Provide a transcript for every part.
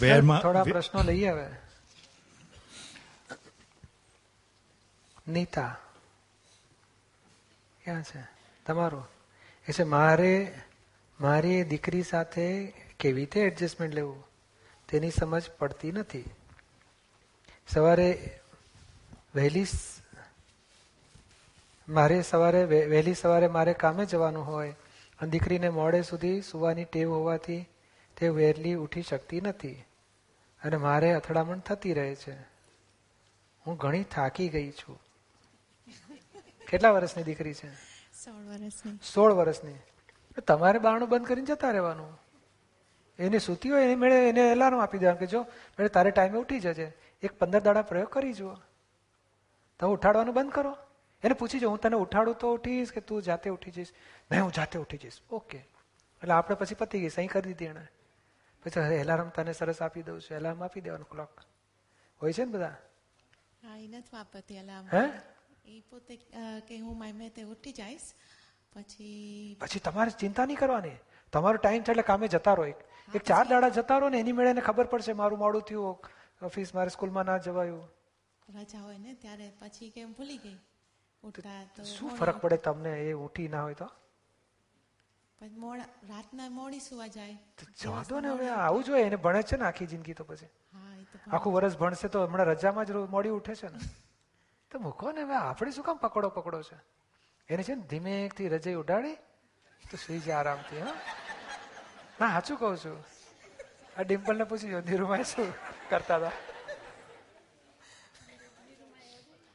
વેરમાં થોડા પ્રશ્નો લઈએ હવે. નીતા ક્યાં છે? તમારું? એ છે મારે મારી દીકરી સાથે કેવી રીતે એડજસ્ટમેન્ટ લેવું? તેની સમજ પડતી નથી. સવારે વહેલી મારે સવારે વહેલી સવારે મારે કામે જવાનું હોય અને દીકરીને મોડે સુધી સુવાની ટેવ હોવાથી તે વહેલી ઉઠી શકતી નથી અને મારે અથડામણ થતી રહે છે. હું ઘણી થાકી ગઈ છું. કેટલા વર્ષની દીકરી છે? સોળ વર્ષની. તમારે બારણું બંધ કરીને જતા રહેવાનું. એને સૂતી હોય એને મેળે એને એલાર્મ આપી દેવાનું કે જો મેળે તારે ટાઈમે ઉઠી જજે. એક પંદર દાડા પ્રયોગ કરી જુઓ. તમે ઉઠાડવાનું બંધ કરો. એને પૂછી જો હું તને ઉઠાડું તો ઉઠીશ કે તું જાતે ઉઠી જઈશ? નહીં હું જાતે ઉઠી જઈશ. ઓકે. એટલે આપણે પછી પતી ગઈ સહી કરી દીધી એણે. પછી એલાર્મ તને સરસ આપી દઉં છું. એલાર્મ આપી દેવાનું ક્લોક હોય છે ને બધા? એ નથી વાપરતી અલાર્મ હે? એ પોતે કે હું માય તે ઉઠી જઈશ પછી પછી તમારે ચિંતા નહીં કરવાની. તમારો ટાઈમ છે એટલે કામે જતા રહો એક. ચાર દાડા જતા રહો ને એની મેળે એને ખબર પડશે મારું મોડું થયું ઓફિસ મારે સ્કૂલમાં ના જવાયું. રજા હોય ને ત્યારે પછી કેમ ભૂલી ગઈ? શું ફરક પડે તમને એ ઉઠી ના હોય તો? પછી મોડા રાતના મોડી સુવા જાય. તો જવા દો ને હવે આવું જોઈએ એને ભણે છે ને આખી જિંદગી તો પછી. આખું વર્ષ ભણશે તો હમણાં રજામાં જ મોડી ઉઠે છે ને. તો મૂકો ને હવે આપણે શું કામ પકડો પકડો છે? એને છે ને ધીમેકથી રજાઈ ઉડાડી તો સુઈ જાય આરામથી હા. ના સાચું કહું છું. આ ડિમ્પલને પૂછી જો ધીરુભાઈ શું કરતા હતા?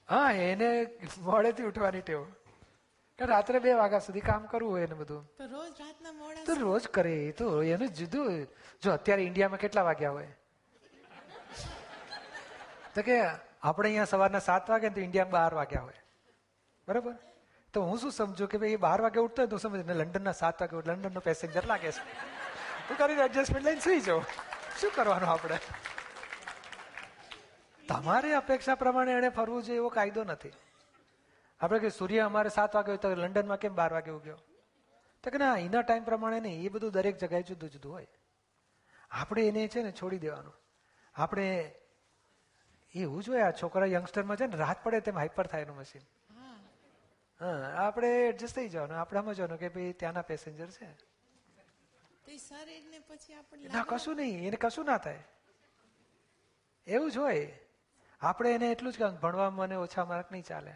હા એને મોડેથી ઉઠવાની ટેવ. કે રાત્રે બે વાગ્યા સુધી કામ કરવું હોય એને બધું. તો રોજ રાતના મોડા તો રોજ કરે એ તો એનું જુદું. જો અત્યારે ઇન્ડિયામાં કેટલા વાગ્યા હોય? તો કે આપણે અહીંયા સવારના સાત વાગે તો ઇન્ડિયામાં બાર વાગ્યા હોય. બરાબર? તો હું શું સમજુ કે ભાઈ બાર વાગે ઉઠતો હોય તો સમજ લંડનના સાત વાગે લંડનનો પેસેન્જર લાગે છે. તું કરીને એડજસ્ટમેન્ટ લઈને સુઈ જાઓ શું કરવાનું આપણે? તમારી અપેક્ષા પ્રમાણે એને ફરવું જોઈએ એવો કાયદો નથી. આપણે કે સૂર્ય અમારે સાત વાગે હોય તો લંડનમાં કેમ બાર વાગે ઉગ્યો? તો કે ના એના ટાઈમ પ્રમાણે નહીં એ બધું દરેક જગ્યાએ જુદું જુદું હોય. આપણે એને છે ને છોડી દેવાનું. આપણે એવું જોઈએ આ છોકરા યંગસ્ટરમાં છે ને રાત પડે તેમ હાઈપર થાય એનું મશીન હા. હા આપણે એડજસ્ટ થઈ જવાનું આપણામાં જવાનું કે ભાઈ ત્યાંના પેસેન્જર છે. ના કશું નહીં એને કશું ના થાય. એવું જ હોય. આપણે એને એટલું જ ભણવામાં મને ઓછા માર્ક નહીં ચાલે.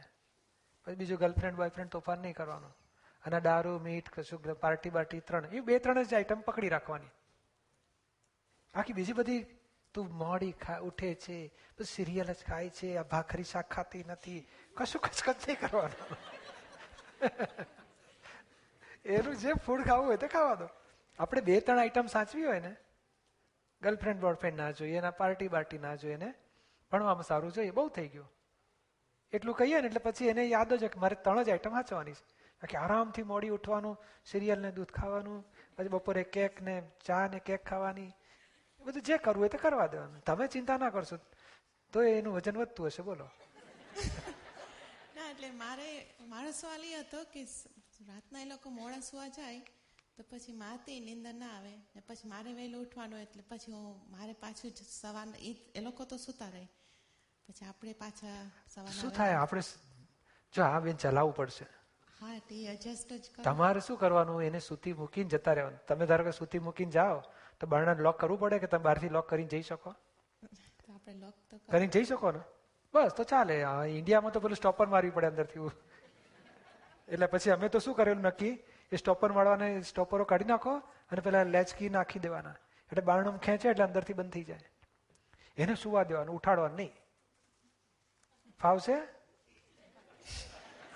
બીજું ગર્લફ્રેન્ડ બોયફ્રેન્ડ તોફાન નહીં કરવાનું. અને દારૂ, મીઠ કશું પાર્ટી બાર્ટી ત્રણ, એ બે ત્રણ જ આઈટમ પકડી રાખવાની. બાકી બીજી બધી તું મોડી ઉઠે છે સિરિયલ જ ખાય છે, આ ભાખરી શાક ખાતી નથી કશું કચકચ નહીં કરવાનું. એનું જે ફૂડ ખાવું હોય તે ખાવા દો આપણે બે ત્રણ આઈટમ સાચવી હોય ને ગર્લફ્રેન્ડ બોયફ્રેન્ડ ના જોઈએ એના પાર્ટી બાર્ટી ના જોઈએ ને, ભણવામાં સારું જોઈએ, બહુ થઈ ગયું. એટલું કહીએ ને એટલે પછી એને યાદ જ કે મારે ત્રણ જ આઈટમ વાંચવાની છે. બાકી આરામથી મોડી ઉઠવાનું સિરિયલ ને દૂધ ખાવાનું, પછી બપોરે કેક ને ચા ને કેક ખાવાની, એ બધું જે કરવું હોય તો કરવા દેવાનું. તમે ચિંતા ના કરશો. તો એનું વજન વધતું હશે, બોલો. ના, એટલે મારે, મારો સવાલ એ હતો કે રાતના એ લોકો મોડા સુવા જાય, તો પછી માતી નિંદર ના આવે, ને પછી મારે વહેલું ઉઠવાનું એટલે પછી હું, મારે પાછું એ એ લોકો તો સુતા રહે. પછી આપણે પાછા શું થાય? આપણે જો આ બેન ચલાવવું પડશે. તમારે શું કરવાનું? એને સૂતી મૂકીને જતા રહેવાનું. તમે ધારો કે સૂતી મૂકીને જાઓ તો બારણા લોક કરવું પડે કે તમે બહારથી લોક કરીને જઈ શકો. કરીને જઈ શકો ને? બસ તો ચાલે. ઇન્ડિયામાં તો પેલું સ્ટોપર મારવી પડે અંદરથી. એટલે પછી અમે તો શું કરેલું નક્કી? એ સ્ટોપર મારવાને સ્ટોપરો કાઢી નાખો અને પેલા લેચકી નાખી દેવાના. એટલે બારણું ખેંચે એટલે અંદરથી બંધ થઈ જાય. એને સુવા દેવાનું ઉઠાડવાનું નહીં. ફાવશે?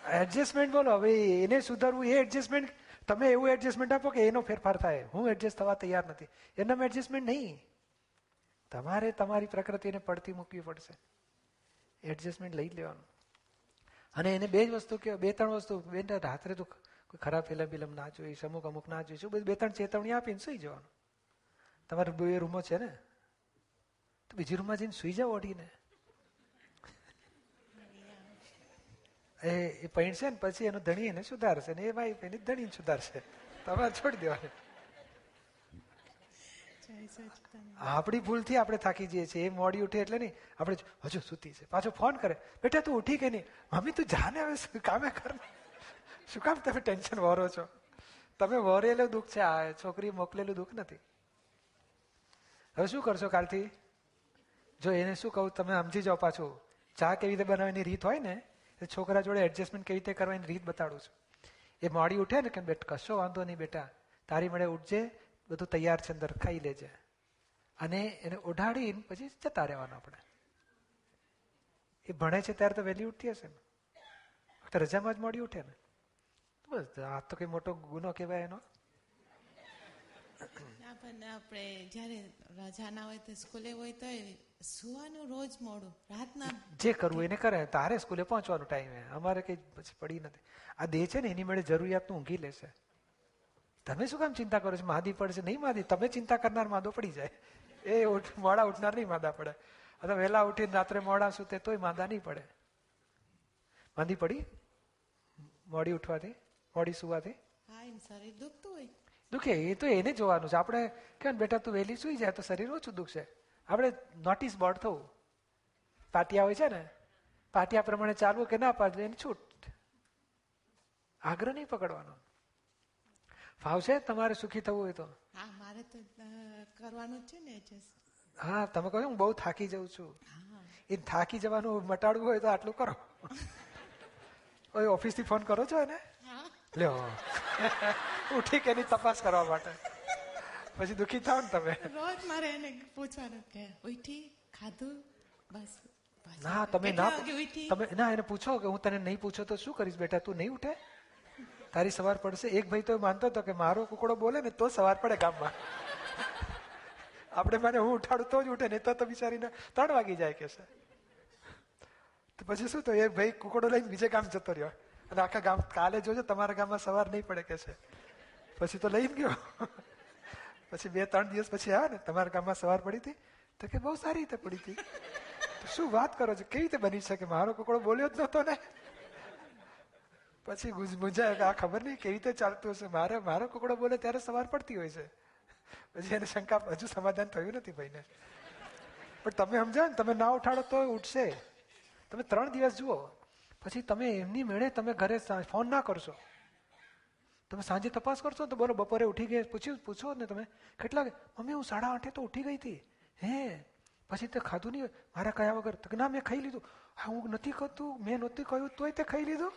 એડજસ્ટમેન્ટ બોલો. હવે એને સુધારવું, એ એડજસ્ટમેન્ટ તમે એવું એડજસ્ટમેન્ટ આપો કે એનો ફેરફાર થાય. હું એડજસ્ટ થવા તૈયાર નથી. એનામાં એડજસ્ટમેન્ટ નહીં. તમારે તમારી પ્રકૃતિને પડતી મૂકવી પડશે. એડજસ્ટમેન્ટ લઈ લેવાનું. અને એને બે જ વસ્તુ કે બે ત્રણ વસ્તુ. બે રાત્રે તો કોઈ ખરાબ ફિલ્મ ફિલ્મ ના જોઈશ અમુક અમુક ના જોઈશ બધું બે ત્રણ ચેતવણી આપીને સુઈ જવાનું. તમારે બે રૂમો છે ને? તો બીજી રૂમમાં જઈને સુઈ જાઓ ઓઢીને એ એ પૈણશે ને, પછી એનો ધણી એને સુધારશે ને, એ ભાઈ એની ધણી સુધારશે. તમારે છોડી દેવાની. આપણી ભૂલથી આપણે થાકી જઈએ છીએ. એ મોડી ઉઠે એટલે નહીં. આપણે હજુ સૂતી છે. પાછો ફોન કરે. બેટા, તું ઉઠી કે નહીં? મમ્મી, તું જાને હવે કામે કર. શું કામ તમે ટેન્શન વરો છો? તમે વરેલું દુઃખ છે. આ છોકરી મોકલેલું દુઃખ નથી. હવે શું કરશો કાલથી? જો એને શું કહું, તમે સમજી જાઓ પાછું. ચા કેવી રીતે બનાવવાની રીત હોય ને છોકરા જોડે એડજસ્ટમેન્ટ કેવી રીતે કરવાની રીત બતાડું છું. એ મોડી ઉઠે ને કે બેટ, કશો વાંધો નહીં બેટા. તારી મળે ઉઠજે, બધું તૈયાર છે અંદર ખાઈ લેજે. અને એને ઓઢાડીને પછી જતા રહેવાનું આપણે. એ ભણે છે ત્યારે તો વહેલી ઉઠતી હશે ને. ફક્ત રજામાં જ મોડી ઉઠે ને. બસ, આ તો કઈ મોટો ગુનો કહેવાય એનો. પણ આપણે જ્યારે રજા ના હોય તો સ્કૂલે હોય તો સુવાનું રોજ મોડું રાતના જે કરવું એને કરે. તારે સ્કૂલે પહોંચવાનો ટાઈમ હે. અમારે કઈ પછી પડી નથી. આ દેહ છે ને એની મેળે જરૂરિયાતનું ઊંઘી લેશે તમે શું કામ ચિંતા કરો છો? માદી પડશે. નહીં માદી તમે ચિંતા કરનાર માદો પડી જાય. એ મોડા ઉઠનાર નહીં માદા પડે. અથવા વહેલા ઉઠીને રાત્રે મોડા સુતે તોય માદા નહીં પડે. માંદી પડી? મોડી ઉઠવાથી? મોડી સુવાથી? હા એમ શરીર દુખતું હોય. દુખે એ તો એને જોવાનું છે. આપણે કે બેટા તું વહેલી સુઈ જાય તો શરીર ઓછું દુખશે. આપણે નોટિસ બોર્ડ થવું. પાટિયા હોય છે ને પાટિયા પ્રમાણે ચાલવું કે ના પાડવું એની છૂટ. આગ્રહ નહીં પકડવાનો. ફાવશે તમારે સુખી થવું હોય તો? હા મારે તો કરવાનું છે ને હા તમે કહો હું બહુ થાકી જાઉં છું. એ થાકી જવાનું મટાડવું હોય તો આટલું કરો. ઓફિસથી ફોન કરો છો એને? લ્યો. ઉઠી કે એની તપાસ કરવા માટે. પછી દુખી થાવ ને તમે. રોજ મારે એને પૂછવાનું કે ઉઠી ખાધું? બસ. ના તમે ના તમે ના એને પૂછો કે હું તને નહીં પૂછો તો શું કરીશ બેટા? તું નહીં ઉઠે? તારી સવાર પડશે. એક ભાઈ તો માનતો હતો કે મારો કુકડો બોલે ને તો સવાર પડે ગામમાં. આપણે મને હું ઉઠાડું તો જ ઉઠે નહીં તો તો બિચારીને ત્રણ વાગી જાય કે છે. તો પછી શું તો એ ભાઈ કુકડો લઈને બીજે કામ જતો રહ્યો. અને આખા ગામ કાલે જોજો, તમારા ગામમાં સવાર નહીં પડે કે છે. પછી તો લઈને ગયો. પછી બે, ત્રણ દિવસ પછી આવે ને, તમારા ગામમાં સવાર પડી હતી, તો કે બહુ સારી રીતે પડી હતી. શું વાત કરો છો? કેવી રીતે બની શકે મારો કુકડો બોલ્યો જ નહોતો ને? પછી કે આ ખબર નહીં કેવી રીતે ચાલતું હશે? મારે મારો કુકડો બોલે ત્યારે સવાર પડતી હોય છે. પછી એને શંકા હજુ સમાધાન થયું નથી ભાઈને. પણ તમે સમજાવો ને, તમે ના ઉઠાડો તો ઉઠશે. તમે ત્રણ દિવસ જુઓ. પછી તમે એમની મેળે તમે ઘરે ફોન ના કરશો. તમે સાંજે તપાસ કરશો તો બોલો બપોરે ઉઠી ગઈ પૂછ્યું પૂછો ને તમે. કેટલા? મમ્મી હું સાડા આઠે તો ઉઠી ગઈ હતી. હે? પછી તે ખાધું નહીં? મારા કયા વગર? તો ના મેં ખાઈ લીધું. હા હું નથી ખાતું મેં નહોતું કહ્યું તોય તે ખાઈ લીધું.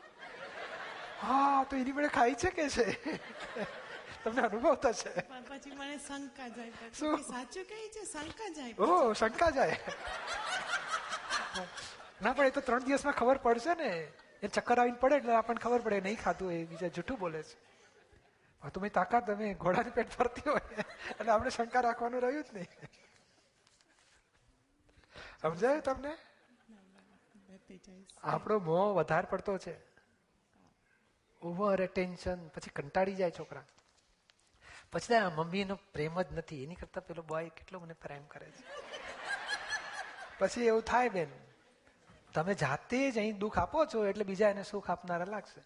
હા તો એની મેળે ખાઈ છે કે છે? તમને અનુભવ થશે. પછી મને શંકા જાય શું? સાચું કહે છે શંકા જાય ઓ શંકા જાય. ના, પણ એ તો ત્રણ દિવસમાં ખબર પડશે ને. એ ચક્કર આવીને પડે એટલે આપણને ખબર પડે, નહીં ખાતું એ બીજા જૂઠું બોલે છે. હા તો મેં તાકાત, તમે ઘોડાની પેટ ફરતી હોય. એટલે આપણે શંકા રાખવાનું રહ્યું જ નહીં. સમજાયું તમને? આપણો મોહ વધારે પડતો છે. ઓવર એટેન્શન પછી કંટાળી જાય છોકરા. પછી મમ્મીનો પ્રેમ જ નથી. એની કરતા પેલો બોય કેટલો મને પ્રેમ કરે છે. પછી એવું થાય બેન. તમે જાતે જ અહીં દુઃખ આપો છો એટલે બીજા એને સુખ આપનારા લાગશે.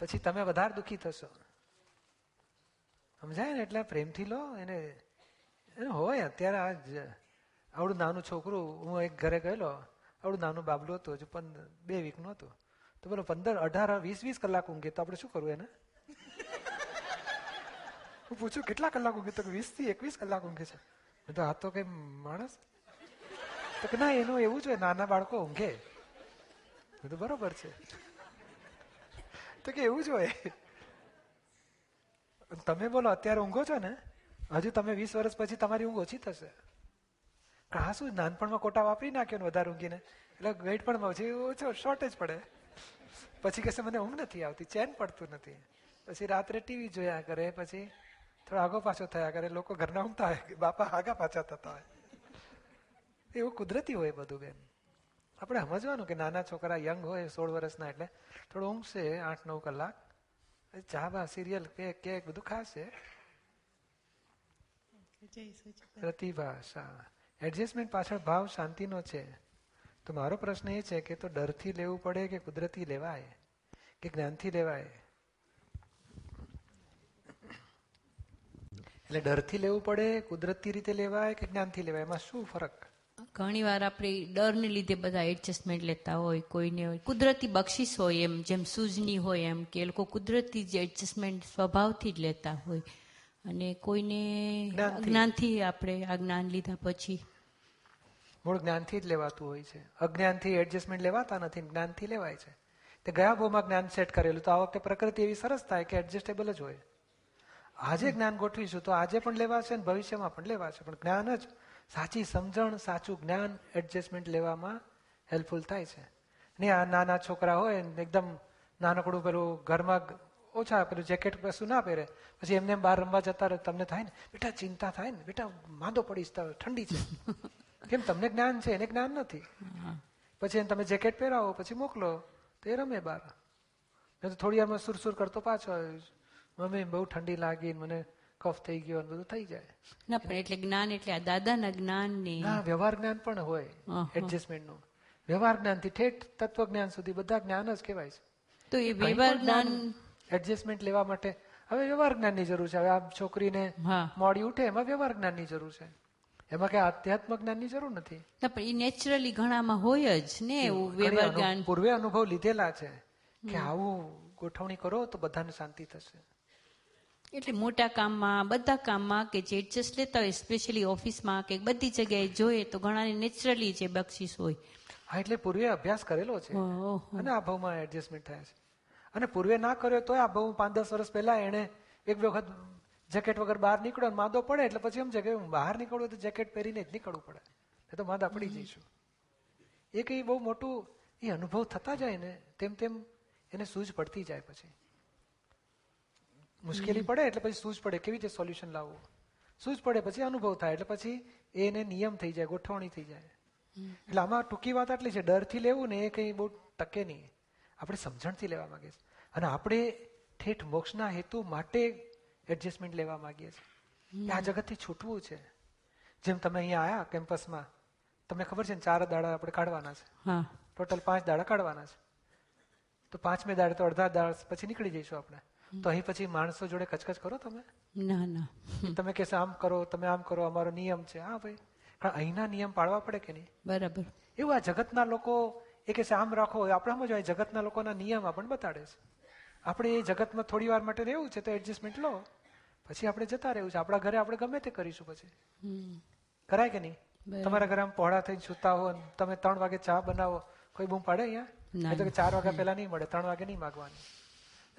પછી તમે વધારે દુઃખી થશો. સમજાય ને? એટલે પ્રેમથી લો, એને એને હોય અત્યારે આ આવડું નાનું છોકરું, હું એક ઘરે ગયેલો, આવડું નાનું બાબલું હતું, હજુ પંદર બે વીકનું હતું. તો બોલો, પંદર, અઢાર, વીસ વીસ કલાક ઊંઘે તો આપણે શું કરવું એને? હું પૂછું, કેટલા કલાક ઊંઘે? તો વીસથી એકવીસ કલાક ઊંઘે છે. તો, આ તો કઈ માણસ તો ના, એનું એવું જ હોય, નાના બાળકો ઊંઘે. બધું બરોબર છે. તો કે એવું જ હોય. તમે બોલો, અત્યારે ઊંઘો છો ને? હજુ તમે વીસ વર્ષ પછી તમારી ઊંઘ ઓછી થશે. આ શું નાનપણમાં કોટા વાપરી નાખ્યો ને વધારે ઊંઘીને? એટલે વેઇટ પણ ઓછી ઓછો શોર્ટેજ પડે. પછી કહેશે, મને ઊંઘ નથી આવતી, ચેન પડતું નથી. પછી રાત્રે ટીવી જોયા કરે, પછી થોડો આગો પાછો થયા કરે, લોકો ઘરના ઊંઘતા હોય બાપા આગા પાછા થતા હોય. એવું કુદરતી હોય બધું બેન. આપણે સમજવાનું કે નાના છોકરા યંગ હોય, સોળ વર્ષના એટલે થોડું ઊંઘશે, આઠ, નવ કલાક. ચા બા સિરિયલ કેક કેક બધું ખાશે. જય સચિદાનંદ પ્રતિભાષા. એડજસ્ટમેન્ટ પાછળ ભાવ શાંતિનો છે. તો મારો પ્રશ્ન એ છે કે તો ડરથી લેવું પડે કે કુદરતી લેવાય? કે જ્ઞાનથી લેવાય? એટલે ડરથી લેવું પડે, કુદરતી રીતે લેવાય કે જ્ઞાનથી લેવાય? એમાં શું ફરક? ઘણી વાર આપણે ડરને લીધે બધા એડજસ્ટમેન્ટ લેતા હોય કોઈને હોય. કુદરતી બક્ષિસ હોય એમ જેમ સૂઝની હોય એમ કે એ લોકો કુદરતી જ એડજસ્ટમેન્ટ સ્વભાવથી જ લેતા હોય. અને કોઈને જ્ઞાનથી. જ્ઞાનથી આપણે આ જ્ઞાન લીધા પછી. મૂળ જ્ઞાનથી જ લેવાતું હોય છે. અજ્ઞાનથી એડજસ્ટમેન્ટ લેવાતા નથી જ્ઞાનથી લેવાય છે. તે ગયા ભાવમાં જ્ઞાન સેટ કરેલું તો આ વખતે પ્રકૃતિ એવી સરસ થાય કે એડજસ્ટેબલ જ હોય. આજે જ્ઞાન ગોઠવીશું તો આજે પણ લેવાશે અને ભવિષ્યમાં પણ લેવાશે પણ જ્ઞાન જ સાચી સમજણ સાચું જ્ઞાન એડજસ્ટમેન્ટ લેવામાં હેલ્પફુલ થાય છે. ને આ નાના છોકરા હોય ને એકદમ નાનકડું પેલું ઘરમાં ઓછા પેલું જેકેટ કશું ના પહેરે પછી એમને એમ બહાર રમવા જતા રહે તમને થાય ને? બેટા ચિંતા થાય ને? બેટા માંદો પડીશ ઠંડી છે. કેમ તમને જ્ઞાન છે એને જ્ઞાન નથી. પછી એને તમે જેકેટ પહેરાવો પછી મોકલો તો એ રમે બહાર. મેં તો થોડી વારમાં સુરસુર કરતો પાછો આવ્યો મમ્મી બહુ ઠંડી લાગી ને મને કફ થઈ ગયો ને બધું થઈ જાય. ના પણ એટલે જ્ઞાન એટલે આ દાદાના જ્ઞાનને. ના વ્યવહાર જ્ઞાન પણ હોય એડજસ્ટમેન્ટનું વ્યવહાર જ્ઞાનથી ઠેઠ તત્વ જ્ઞાન સુધી બધા જ્ઞાન જ કહેવાય છે. તો એ વ્યવહાર જ્ઞાન એડજસ્ટમેન્ટ લેવા માટે હવે વ્યવહાર જ્ઞાનની જરૂર છે. હવે આ છોકરીને મોડી ઉઠે એમાં વ્યવહાર જ્ઞાનની જરૂર છે. એમાં કઈ આધ્યાત્મ જ્ઞાનની જરૂર નથી. ના પણ એ નેચરલી ઘણામાં હોય જ ને એવું વ્યવહાર જ્ઞાન. પૂર્વે અનુભવ લીધેલા છે કે આવું ગોઠવણી કરો તો બધાને શાંતિ થશે. એટલે મોટા કામમાં બધા કામમાં કે જે એડજસ્ટ લેતા હોય સ્પેશિયલી ઓફિસમાં કે બધી જગ્યાએ જોઈએ તો ઘણાને નેચરલી જે બક્ષિસ હોય. હા એટલે પૂર્વે અભ્યાસ કરેલો છે. અને આ ભાવમાં એડજસ્ટમેન્ટ થાય છે. અને પૂર્વે ના કર્યો તોય આ ભાવ પાંચ દસ વર્ષ પહેલા એને એક વખત જેકેટ વગર બહાર નીકળ્યો અને માદો પડે એટલે પછી એમ છે કે હું બહાર નીકળું તો જેકેટ પહેરીને જ નીકળવું પડે. એ તો માદા પડી જઈશું. એ કઈ બહુ મોટું એ અનુભવ થતા જાય ને તેમ તેમ એને સૂઝ પડતી જાય પછી. મુશ્કેલી પડે એટલે પછી સૂઝ પડે કેવી રીતે સોલ્યુશન લાવવું? સૂઝ પડે પછી અનુભવ થાય એટલે પછી એને નિયમ થઈ જાય ગોઠવણી થઈ જાય. એટલે આમાં ટૂંકી વાત આટલી છે ડરથી લેવું ને એ કંઈ બહુ ટકે નહીં. આપણે સમજણથી લેવા માંગીએ છીએ. અને આપણે ઠેઠ મોક્ષના હેતુ માટે એડજસ્ટમેન્ટ લેવા માંગીએ છીએ. આ જગતથી છૂટવું છે. જેમ તમે અહીંયા આયા કેમ્પસમાં તમને ખબર છે ને ચાર દાડા આપણે કાઢવાના છે. ટોટલ પાંચ દાડા કાઢવાના છે. તો પાંચમે દાડે તો અડધા દાડ પછી નીકળી જઈશું આપણે. તો અહીં પછી માણસો જોડે કચકચ કરો તમે? ના ના. તમે કે આમ કરો તમે આમ કરો અમારો નિયમ છે. હા ભાઈ. કારણ અહીંના નિયમ પાળવા પડે કે નહીં? બરાબર. એવું આ જગતના લોકો એ કે આમ રાખો. આપણે જો જગતના લોકોના નિયમ આપણને બતાડે છે. આપણે એ જગતમાં થોડી વાર માટે રહેવું છે તો એડજસ્ટમેન્ટ લો. પછી આપણે જતા રહેવું છે. આપણા ઘરે આપણે ગમે તે કરીશું પછી. કરાય કે નહીં? તમારા ઘરે આમ પહોળા થઈને સુતા હો તમે ત્રણ વાગે ચા બનાવો. કોઈ બૂમ પાડે અહીંયા? તો ચાર વાગ્યા પહેલા નહીં મળે ત્રણ વાગે નહીં માગવાની.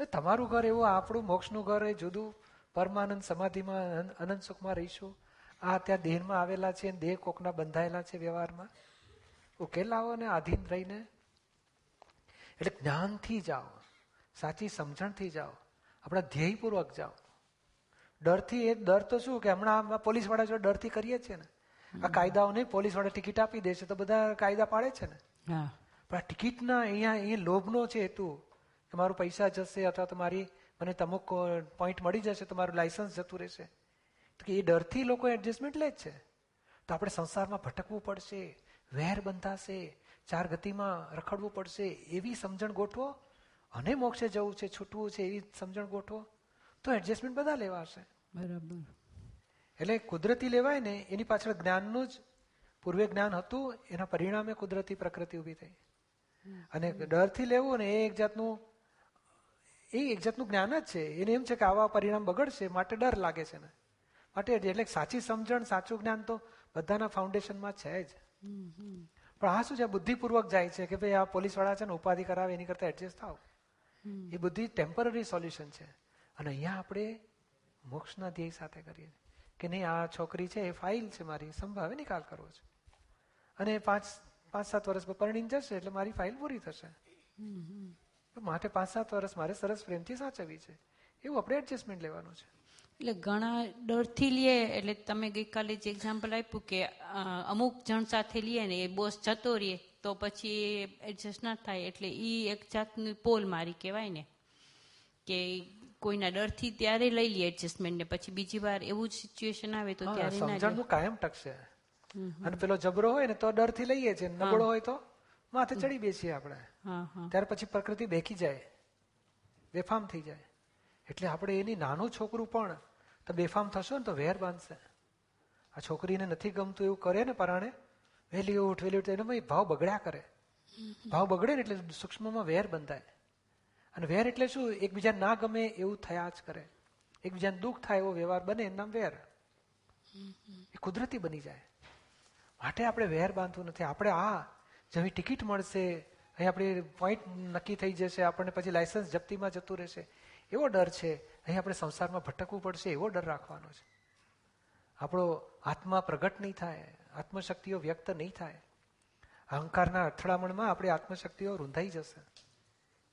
તમારું ઘર એવું આપણું મોક્ષનું ઘર એ જુદું. પરમાનંદ સમાધિમાં અનંત- સુખમાં રહીશું. આ ત્યાં દેહમાં આવેલા છે દેહ કોકના બંધાયેલા છે વ્યવહારમાં. ઉકેલ લાવો ને આધીન રહીને. એટલે જ્ઞાનથી જાઓ. સાચી સમજણથી જાઓ. આપણા ધ્યેયપૂર્વક જાઓ. ડરથી એ ડર તો શું કે હમણાં પોલીસવાળા પોલીસવાળા જો ડરથી કરીએ છીએ ને. આ કાયદાઓ નહીં પોલીસ ટિકિટ આપી દે છે તો બધા કાયદા પાડે છે ને. હા. પણ આ ટિકિટના અહીંયા એ લોભનો છે હેતુ. કે મારું પૈસા જશે અથવા તમારી મને તમુક પોઈન્ટ મળી જશે તમારું મારું લાયસન્સ જતું રહેશે. તો કે એ ડરથી લોકો એડજસ્ટમેન્ટ લે જ છે. તો આપણે સંસારમાં ભટકવું પડશે વેર બંધાશે ચાર ગતિમાં રખડવું પડશે એવી સમજણ ગોઠવો અને મોક્ષે જવું છે છૂટવું છે એવી સમજણ ગોઠવો તો એડજસ્ટમેન્ટ બધા લેવાશે બરાબર. એટલે કુદરતી લેવાય ને એની પાછળ જ્ઞાનનું જ પૂર્વે જ્ઞાન હતું એના પરિણામે કુદરતી પ્રકૃતિ ઊભી થઈ. અને ડરથી લેવું ને એ એક જાતનું એ એક જાતનું જ્ઞાન જ છે. એને એમ છે કે આવા પરિણામ બગડશે માટે ડર લાગે છે ને માટે એટલે સાચી સમજણ સાચું જ્ઞાન તો બધાના ફાઉન્ડેશનમાં છે જ. પણ આ શું છે? બુદ્ધિપૂર્વક જાય છે કે ભાઈ આ પોલીસવાળા છે ને ઉપાધિ કરાવે એની કરતા એડજસ્ટ થાવ એ બુદ્ધિ ટેમ્પરરી સોલ્યુશન છે. અને અહીંયા આપણે મોક્ષના ધ્યેય સાથે કરીએ. કે નહીં આ છોકરી છે એ ફાઇલ છે મારી. સંભાવે નિકાલ કરવો છે. અને પાંચ પાંચ સાત વર્ષ પર પરિણીમ જશે એટલે મારી ફાઇલ પૂરી થશે. માટે પાંચ સાત વર્ષ મારે સરસ પ્રેમથી સાચવવી છે. એવું આપણે એડજસ્ટમેન્ટ લેવાનું છે. એટલે ઘણા ડરથી લઈએ એટલે તમે ગઈકાલે જે એક્ઝામ્પલ આપ્યું કે અમુક જણ સાથે લઈએ ને એ બોસ જતો રહીએ તો પછી એડજસ્ટ ના થાય. એટલે એ એક જાતની પોલ મારી કહેવાય ને કે કોઈના ડરથી ત્યારે લઈ લે એડજસ્ટમેન્ટ ને પછી બીજી વાર એવું જ સિચ્યુએશન આવે તો ત્યારે. સમજણનું કાયમ ટકશે. અને પેલો જબરો હોય ને તો ડરથી લઈએ છીએ. નબળો હોય તો? માથે ચડી બેસીએ આપણે. ત્યાર પછી પ્રકૃતિ બેકી જાય. બેફામ થઈ જાય. એટલે આપણે એની નાનું છોકરું પણ તો બેફામ થશો ને તો વેર બાંધશે. આ છોકરીને નથી ગમતું એવું કરે ને પરાણે વહેલી ઉઠ વહેલી ઉઠ એનો ભાવ બગડ્યા કરે. ભાવ બગડે ને એટલે સૂક્ષ્મમાં વેર બંધાય. અને વેર એટલે શું? એકબીજાને ના ગમે એવું થયા જ કરે. એકબીજાને દુઃખ થાય એવો વ્યવહાર બને એનું નામ વેર. એ કુદરતી બની જાય. માટે આપણે વેર બાંધવું નથી. આપણે આ જેવી ટિકિટ મળશે અહીં આપણી પોઈન્ટ નક્કી થઈ જશે આપણને પછી લાયસન્સ જપ્તીમાં જતું રહેશે. એવો ડર છે. અહીં આપણે સંસારમાં ભટકવું પડશે એવો ડર રાખવાનો છે. આપણો આત્મા પ્રગટ નહીં થાય આત્મશક્તિઓ વ્યક્ત નહીં થાય. અહંકારના અથડામણમાં આપણી આત્મશક્તિઓ રૂંધાઈ જશે.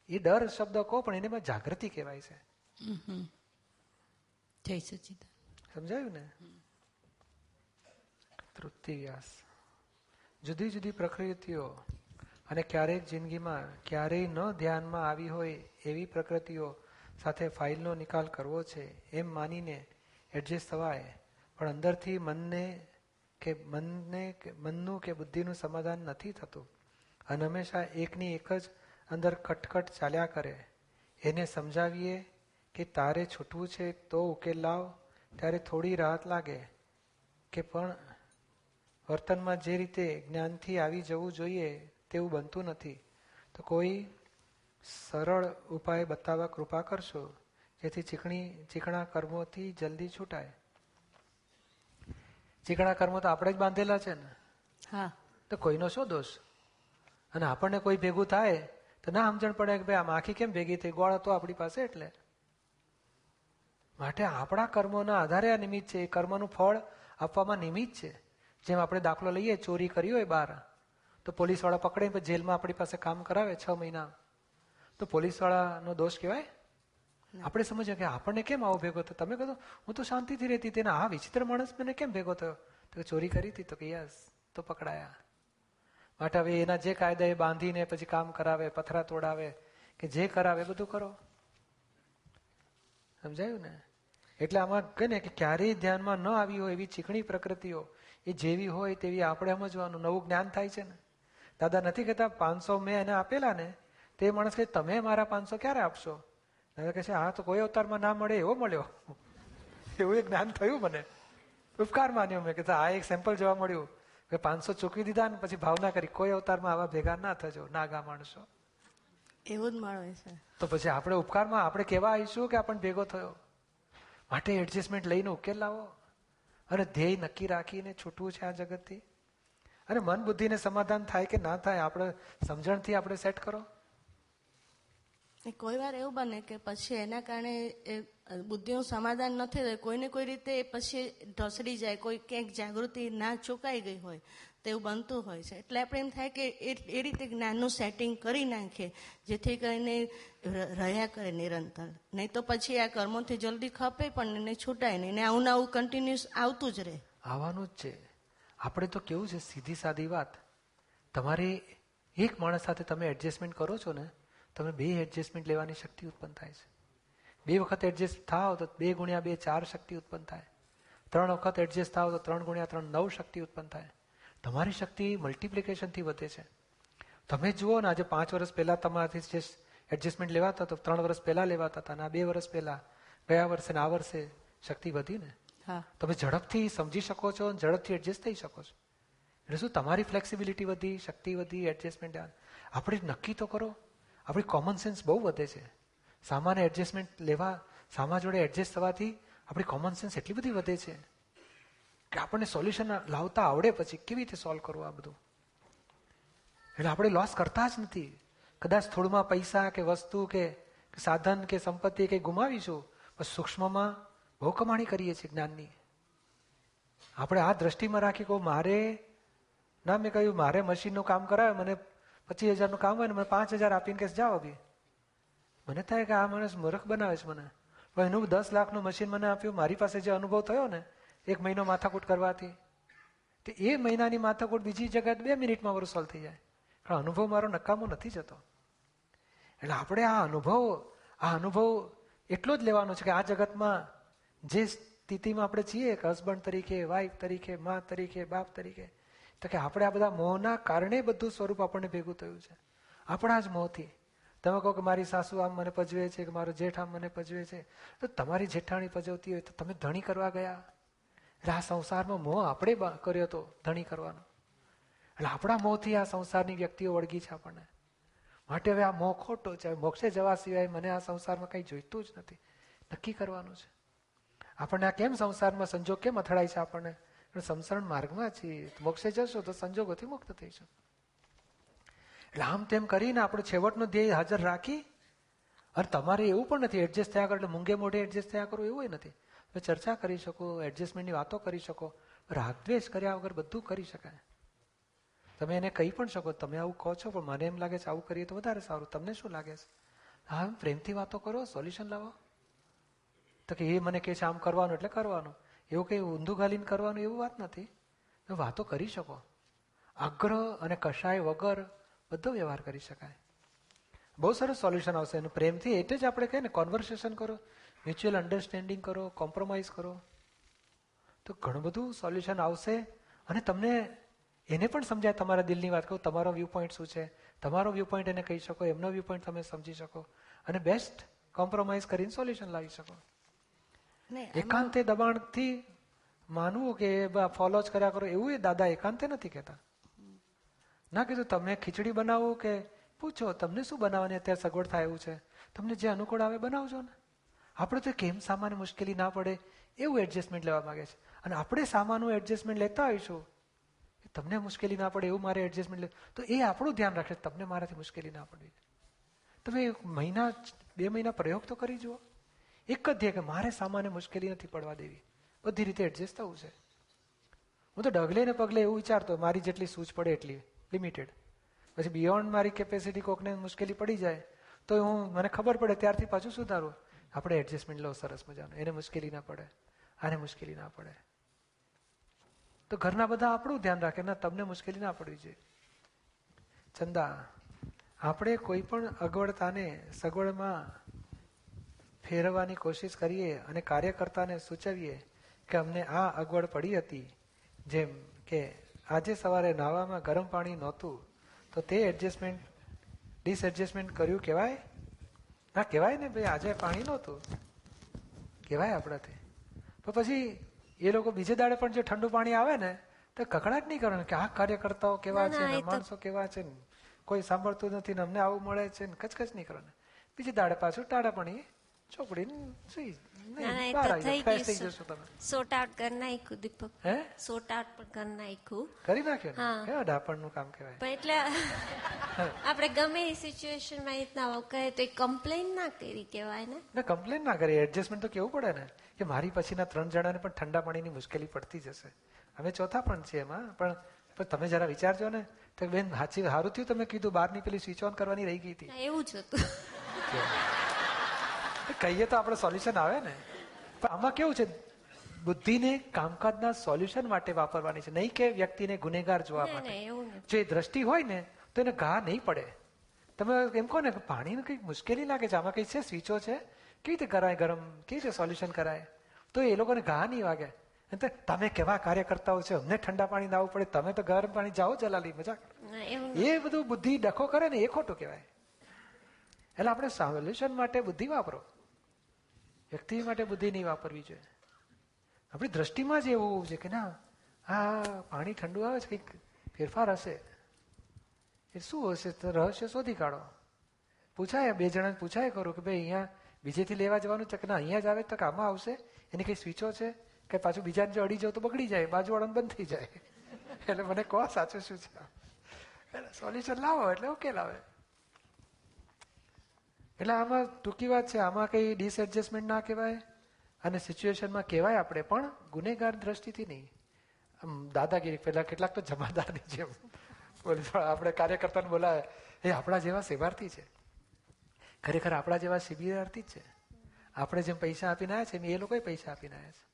એ ડર શબ્દ કહો પણ એને જાગૃતિ કહેવાય છે. જય સચિદાન સમજાયું ને? તૃપ્તિ વ્યાસ જુદી જુદી પ્રકૃતિઓ અને ક્યારેક જિંદગીમાં ક્યારેય ન ધ્યાનમાં આવી હોય એવી પ્રકૃતિઓ સાથે ફાઇલનો નિકાલ કરવો છે એમ માનીને એડજસ્ટ થવાય. પણ અંદરથી મનને કે મનને મનનું કે બુદ્ધિનું સમાધાન નથી થતું. અને હંમેશા એકની એક જ અંદર ખટખટ ચાલ્યા કરે. એને સમજાવીએ કે તારે છૂટવું છે તો ઉકેલ લાવ, ત્યારે થોડી રાહત લાગે કે પણ વર્તનમાં જે રીતે જ્ઞાનથી આવી જવું જોઈએ તેવું બનતું નથી. તો કોઈ સરળ ઉપાય બતાવવા કૃપા કરશો જેથી ચીકણી ચીકણા કર્મોથી જલ્દી છૂટાય? ચીકણા કર્મો તો આપણે જ બાંધેલા છે ને? હા. તો કોઈનો શું દોષ? અને આપણને કોઈ ભેગું થાય તો ના સમજણ પડે કે ભાઈ આમ આખી કેમ ભેગી થઈ? ગોળ હતો આપણી પાસે એટલે. માટે આપણા કર્મોના આધારે આ નિમિત્ત છે. એ કર્મનું ફળ આપવામાં નિમિત્ત છે. જેમ આપણે દાખલો લઈએ ચોરી કરી હોય બહાર તો પોલીસવાળા પકડે જેલમાં આપણી પાસે કામ કરાવે છ મહિના. તો પોલીસવાળાનો દોષ કહેવાય? આપણે સમજીએ કે આપણને કેમ આવો ભેગો થયો? તમે કહો હું તો શાંતિથી રહેતી તેના આ વિચિત્ર માણસ મને કેમ ભેગો થયો? તો ચોરી કરી હતી. તો કે યસ તો પકડાયા. માટે હવે એના જે કાયદા એ બાંધીને પછી કામ કરાવે પથરા તોડાવે કે જે કરાવે બધું કરો. સમજાયું ને? એટલે આમાં કહે ને કે ક્યારેય ધ્યાનમાં ન આવી હોય એવી ચીકણી પ્રકૃતિઓ એ જેવી હોય તેવી આપણે સમજવાનું નવું જ્ઞાન થાય છે ને. દાદા નથી કહેતા પાંચસો મેં એને આપેલા ને. તે માણસ કહે તમે મારા પાંચસો ક્યારે આપશો? દાદા કહે છે હા તો કોઈ અવતારમાં ના મળે એવો મળ્યો. એવું એક જ્ઞાન થયું મને. ઉપકાર માન્યો મેં કીધું આ એક સેમ્પલ જોવા મળ્યું. કે પાંચસો ચૂકવી દીધા ને પછી ભાવના કરી કોઈ અવતારમાં આવા ભેગા ના થજો નાગા માણસો. એવું જ મળે છે. તો પછી આપણે ઉપકારમાં આપણે કેવા આવીશું કે આપણને ભેગો થયો? માટે એડજસ્ટમેન્ટ લઈને ઉકેલ લાવો. અને ધ્યેય નક્કી રાખીને છૂટવું છે આ જગતથી? અને મન બુદ્ધિને સમાધાન થાય કે ના થાય, આપણે સમજણથી આપણે સેટ કરો? કોઈ વાર એવું બને કે પછી એના કારણે બુદ્ધિનું સમાધાન નથી થયું કોઈને કોઈ રીતે પછી ઢસડી જાય, કોઈ ક્યાંક જાગૃતિ ના ચુકાઈ ગઈ હોય. તેવું બનતું હોય છે. એટલે આપણે એમ થાય કે એ રીતે જ્ઞાનનું સેટિંગ કરી નાખીએ, જેથી કરીને રહ્યા કરે નિરંતર. નહીં તો પછી આ કર્મોથી જલ્દી ખપે પણ એને છૂટાય નહીં. ને આવું આવું કન્ટિન્યુઅસ આવતું જ રહે. આવવાનું જ છે. આપણે તો કેવું છે, સીધી સાદી વાત. તમારે એક માણસ સાથે તમે એડજસ્ટમેન્ટ કરો છો ને, તમે બે એડજસ્ટમેન્ટ લેવાની શક્તિ ઉત્પન્ન થાય છે. બે વખત એડજસ્ટ થાવ તો બે ગુણ્યા બે ચાર શક્તિ ઉત્પન્ન થાય. ત્રણ વખત એડજસ્ટ થાવ તો ત્રણ ગુણ્યા ત્રણ નવ શક્તિ ઉત્પન્ન થાય. તમારી શક્તિ મલ્ટિપ્લિકેશનથી વધે છે. તમે જુઓ ને આજે પાંચ વર્ષ પહેલા તમારાથી જે એડજસ્ટમેન્ટ લેવાતા તો ત્રણ વર્ષ પહેલા લેવાતા હતા અને આ બે વર્ષ પહેલા ગયા વર્ષે ને આ વર્ષે શક્તિ વધી ને. તમે ઝડપથી સમજી શકો છો અને ઝડપથી એડજસ્ટ થઈ શકો છો. એટલે શું તમારી ફ્લેક્સિબિલિટી વધી શક્તિ વધી એડજસ્ટમેન્ટ આપણે નક્કી તો કરો. આપણી કોમન સેન્સ બહુ વધે છે. સામાન્ય એડજસ્ટમેન્ટ લેવા સામા જોડે એડજસ્ટ થવાથી આપણી કોમન સેન્સ એટલી બધી વધે છે. કે આપણને સોલ્યુશન લાવતા આવડે પછી કેવી રીતે સોલ્વ કરવું આ બધું? એટલે આપણે લોસ કરતા જ નથી. કદાચ થોડમાં પૈસા કે વસ્તુ કે કે સાધન કે સંપત્તિ કંઈ ગુમાવીશું, પણ સૂક્ષ્મમાં બહુ કમાણી કરીએ છીએ જ્ઞાનની. આપણે આ દ્રષ્ટિમાં રાખી કહું, મારે, ના, મેં કહ્યું, મારે મશીનનું કામ કરાવે, મને પચીસ હજારનું કામ હોય ને મને પાંચ હજાર આપીને કે જાઓ બી મને થાય કે આ માણસ મૂર્ખ બનાવે છે મને. પણ એનું દસ લાખનું મશીન મને આપ્યું, મારી પાસે જે અનુભવ થયો ને એક મહિનો માથાકૂટ કરવાથી. તો એ મહિનાની માથાકૂટ બીજી જગ્યાએ બે મિનિટમાં મારું સોલ્વ થઈ જાય. પણ અનુભવ મારો નકામો નથી જતો. એટલે આપણે આ અનુભવ આ અનુભવ એટલો જ લેવાનો છે કે આ જગતમાં જે સ્થિતિમાં આપણે છીએ કે હસબન્ડ તરીકે વાઈફ તરીકે, મા તરીકે, બાપ તરીકે, તો કે આપણે આ બધા મોહના કારણે બધું સ્વરૂપ આપણને ભેગું થયું છે. આપણા જ મોહથી. તમે કહો કે મારી સાસુ આમ મને પજવે છે કે મારો જેઠ આમ મને પજવે છે. તો તમારી જેઠાણી પજવતી હોય તો તમે ધણી કરવા ગયા? એટલે આ સંસારમાં મોહ આપણે કર્યો હતો ધણી કરવાનો. એટલે આપણા મોહથી આ સંસારની વ્યક્તિઓ વળગી છે આપણને. માટે હવે આ મોહ ખોટો છે. મોક્ષે જવા સિવાય મને આ સંસારમાં કંઈ જોઈતું જ નથી. નક્કી કરવાનું છે. આપણને આ કેમ સંસારમાં સંજોગ કેમ અથડાય છે આપણને? સંસરણ માર્ગમાં છીએ. મોક્ષે જશો તો સંજોગોથી મુક્ત થઈશું એટલે આમ તેમ કરીને આપણો છેવટનો ધ્યેય હાજર રાખી, અને તમારે એવું પણ નથી. એડજસ્ટ થયા કરો એટલે મૂંગે મોઢે એડજસ્ટ થયા કરો એવું નથી. ચર્ચા કરી શકો, એડજસ્ટમેન્ટની વાતો કરી શકો, રાગદ્વેષ કર્યા વગર બધું કરી શકાય. તમે એને કહી પણ શકો, તમે આવું કહો છો, પણ મને એમ લાગે છે આવું કરીએ તો વધારે સારું. તમને શું લાગે છે? હા પ્રેમથી વાતો કરો, સોલ્યુશન લાવો. તો કે, એ મને કહે છે આમ કરવાનું એટલે કરવાનું. એવું કંઈ ઊંધું ગાલીને કરવાનું એવું વાત નથી. તમે વાતો કરી શકો. આગ્રહ અને કશાય વગર બધો વ્યવહાર કરી શકાય. બહુ સરસ સોલ્યુશન આવશે. એનું પ્રેમથી એટલે જ આપણે કહીએ ને કોન્વર્સેશન કરો. મ્યુચ્યુઅલ અન્ડરસ્ટેન્ડિંગ કરો કોમ્પ્રોમાઇઝ કરો. તો ઘણું બધું સોલ્યુશન આવશે અને તમને એને પણ સમજાય તમારા દિલની વાત કહું તમારો વ્યૂ પોઈન્ટ શું છે? તમારો વ્યૂ પોઈન્ટ એને કહી શકો એમનો વ્યૂ પોઈન્ટ તમે સમજી શકો. અને બેસ્ટ કોમ્પ્રોમાઇઝ કરીને સોલ્યુશન લાવી શકો. એકાંતે દબાણથી માનવું કે ફોલો જ કર્યા કરો એવું એ દાદા એકાંતે નથી કહેતા. ના કીધું તમે ખીચડી બનાવો કે પૂછો તમને શું બનાવવાની અત્યારે સગવડ થાય એવું છે? તમને જે અનુકૂળ આવે બનાવજો ને. આપણે તો કેમ સામાન્ય મુશ્કેલી ના પડે? એવું એડજસ્ટમેન્ટ લેવા માંગે છે. અને આપણે સામાનું એડજસ્ટમેન્ટ લેતા કે તમને મુશ્કેલી ના પડે, એવું મારે એડજસ્ટમેન્ટ લે. તો એ આપણું ધ્યાન રાખે તમને મારાથી મુશ્કેલી ના પડવી તમે એક મહિના, બે મહિના પ્રયોગ તો કરી જુઓ. એક જ ધ્યેય કે મારે સામાન્ય મુશ્કેલી નથી પડવા દેવી. બધી રીતે એડજસ્ટ થવું છે. હું તો ડગલે ને પગલે એવું વિચારતો, મારી જેટલી સૂઝ પડે એટલી લિમિટેડ પછી બિયોન્ડ મારી કેપેસિટી કોકને મુશ્કેલી પડી જાય તો હું, મને ખબર પડે, ત્યારથી પાછું સુધારું. આપણે એડજસ્ટમેન્ટ લો, સરસ મજાનું. એને મુશ્કેલી ના પડે. આને મુશ્કેલી ના પડે. તો ઘરના બધા આપણું ધ્યાન રાખે ના તમને મુશ્કેલી ના પડવી જોઈએ. ચંદા, આપણે કોઈ પણ અગવડતાને સગવડમાં ફેરવવાની કોશિશ કરીએ અને કાર્યકર્તાને સૂચવીએ કે અમને આ અગવડ પડી હતી. જેમ કે, આજે સવારે નાવામાં ગરમ પાણી નહોતું, તો તે એડજસ્ટમેન્ટ ડિસએડજસ્ટમેન્ટ કર્યું કહેવાય? ના કહેવાય ને ભાઈ આજે પાણી નહોતું. કહેવાય આપણાથી. તો પછી એ લોકો બીજે દાડે પણ જો ઠંડુ પાણી આવે ને તો કકડાટ નહીં કરવાનું કે આ કાર્યકર્તાઓ કેવા છે ને માણસો કેવા છે ને કોઈ સાંભળતું નથી ને અમને આવું મળે છે ને કચકચ નહીં કરવાનું. બીજે દાડે પાછું ટાળા પાણી ચોપડીને સુઈ ના, આઉટ કરી નાખ્યું દીપક. હે? સોર્ટ આઉટ પણ કરી નાખ્યું. કરી નાખ્યો કેવા ડાપણનું કામ કહેવાય. પણ એટલે આપણે ગમે એ સિચ્યુએશનમાં રીતના કહે તો એ કમ્પ્લેન ના કરી કહેવાય ને. ના કમ્પ્લેન ના કરી એડજસ્ટમેન્ટ તો કેવું પડે ને? કે મારી પછીના ત્રણ જણાને પણ ઠંડા પાણીની મુશ્કેલી પડતી જશે. અમે ચોથા પણ છીએ એમાં પણ પણ તમે જરા વિચારજો ને. તો બેન સાચી સારું થયું તમે કીધું બહારની પેલી સ્વિચ ઓન કરવાની રહી ગઈ હતી. એવું જ હતું. કહીએ તો આપણે સોલ્યુશન આવે ને. પણ આમાં કેવું છે? બુદ્ધિને કામકાજના સોલ્યુશન માટે વાપરવાની છે. નહીં કે વ્યક્તિને ગુનેગાર જોવા ના માટે. ના જો એ દ્રષ્ટિ હોય ને તો એને ઘા નહીં પડે. તમે એમ કહો ને કે પાણીનું કંઈક મુશ્કેલી લાગે છે? આમાં કંઈ છે? સ્વીચો છે? કેવી રીતે કરાય ગરમ? કેવી રીતે સોલ્યુશન કરાય? તો એ લોકોને ઘા નહીં વાગે. તમે કેવા કાર્યકર્તાઓ છે? અમને ઠંડા પાણી નાવું પડે. તમે તો ગરમ પાણી જાઓ જલાલી મજા એ બધું બુદ્ધિ ડખો કરે ને એ ખોટું કહેવાય. એટલે આપણે સોલ્યુશન માટે બુદ્ધિ વાપરો. વ્યક્તિ માટે બુદ્ધિ નહીં વાપરવી જોઈએ. આપણી દ્રષ્ટિમાં જ એવું છે કે ના, આ પાણી ઠંડુ આવે છે, કંઈક ફેરફાર હશે. એ શું હશે? રહસ્ય શોધી કાઢો. પૂછાય, બે જણાને પૂછાય ખરું કે ભાઈ અહીંયા બીજેથી લેવા જવાનું છે કે ના? અહીંયા જ આવે તો કામમાં આવશે? એની કઈ સ્વીચો છે? કે પાછું બીજાને જો અડી જાવ તો બગડી જાય, બાજુવાળાને બંધ થઈ જાય. એટલે મને કહો સાચું શું છે? સોલ્યુશન લાવો એટલે ઉકેલ આવે એટલે આમાં ટૂંકી વાત છે, આમાં કઈ ડિસએડજસ્ટમેન્ટ ના કહેવાય. અને સિચ્યુએશનમાં કહેવાય આપણે, પણ ગુનેગાર દ્રષ્ટિથી નહીં. આમ દાદાગીરી પહેલાં કેટલાક તો જમાદારની જેમ આપણે કાર્યકર્તાને બોલાવે. એ આપણા જેવા સેવાર્થી છે. ખરેખર આપણા જેવા શિબિરાર્થી જ છે. આપણે જેમ પૈસા આપીને આવ્યા છે, એમ એ લોકોએ પૈસા આપીને આવ્યા છે.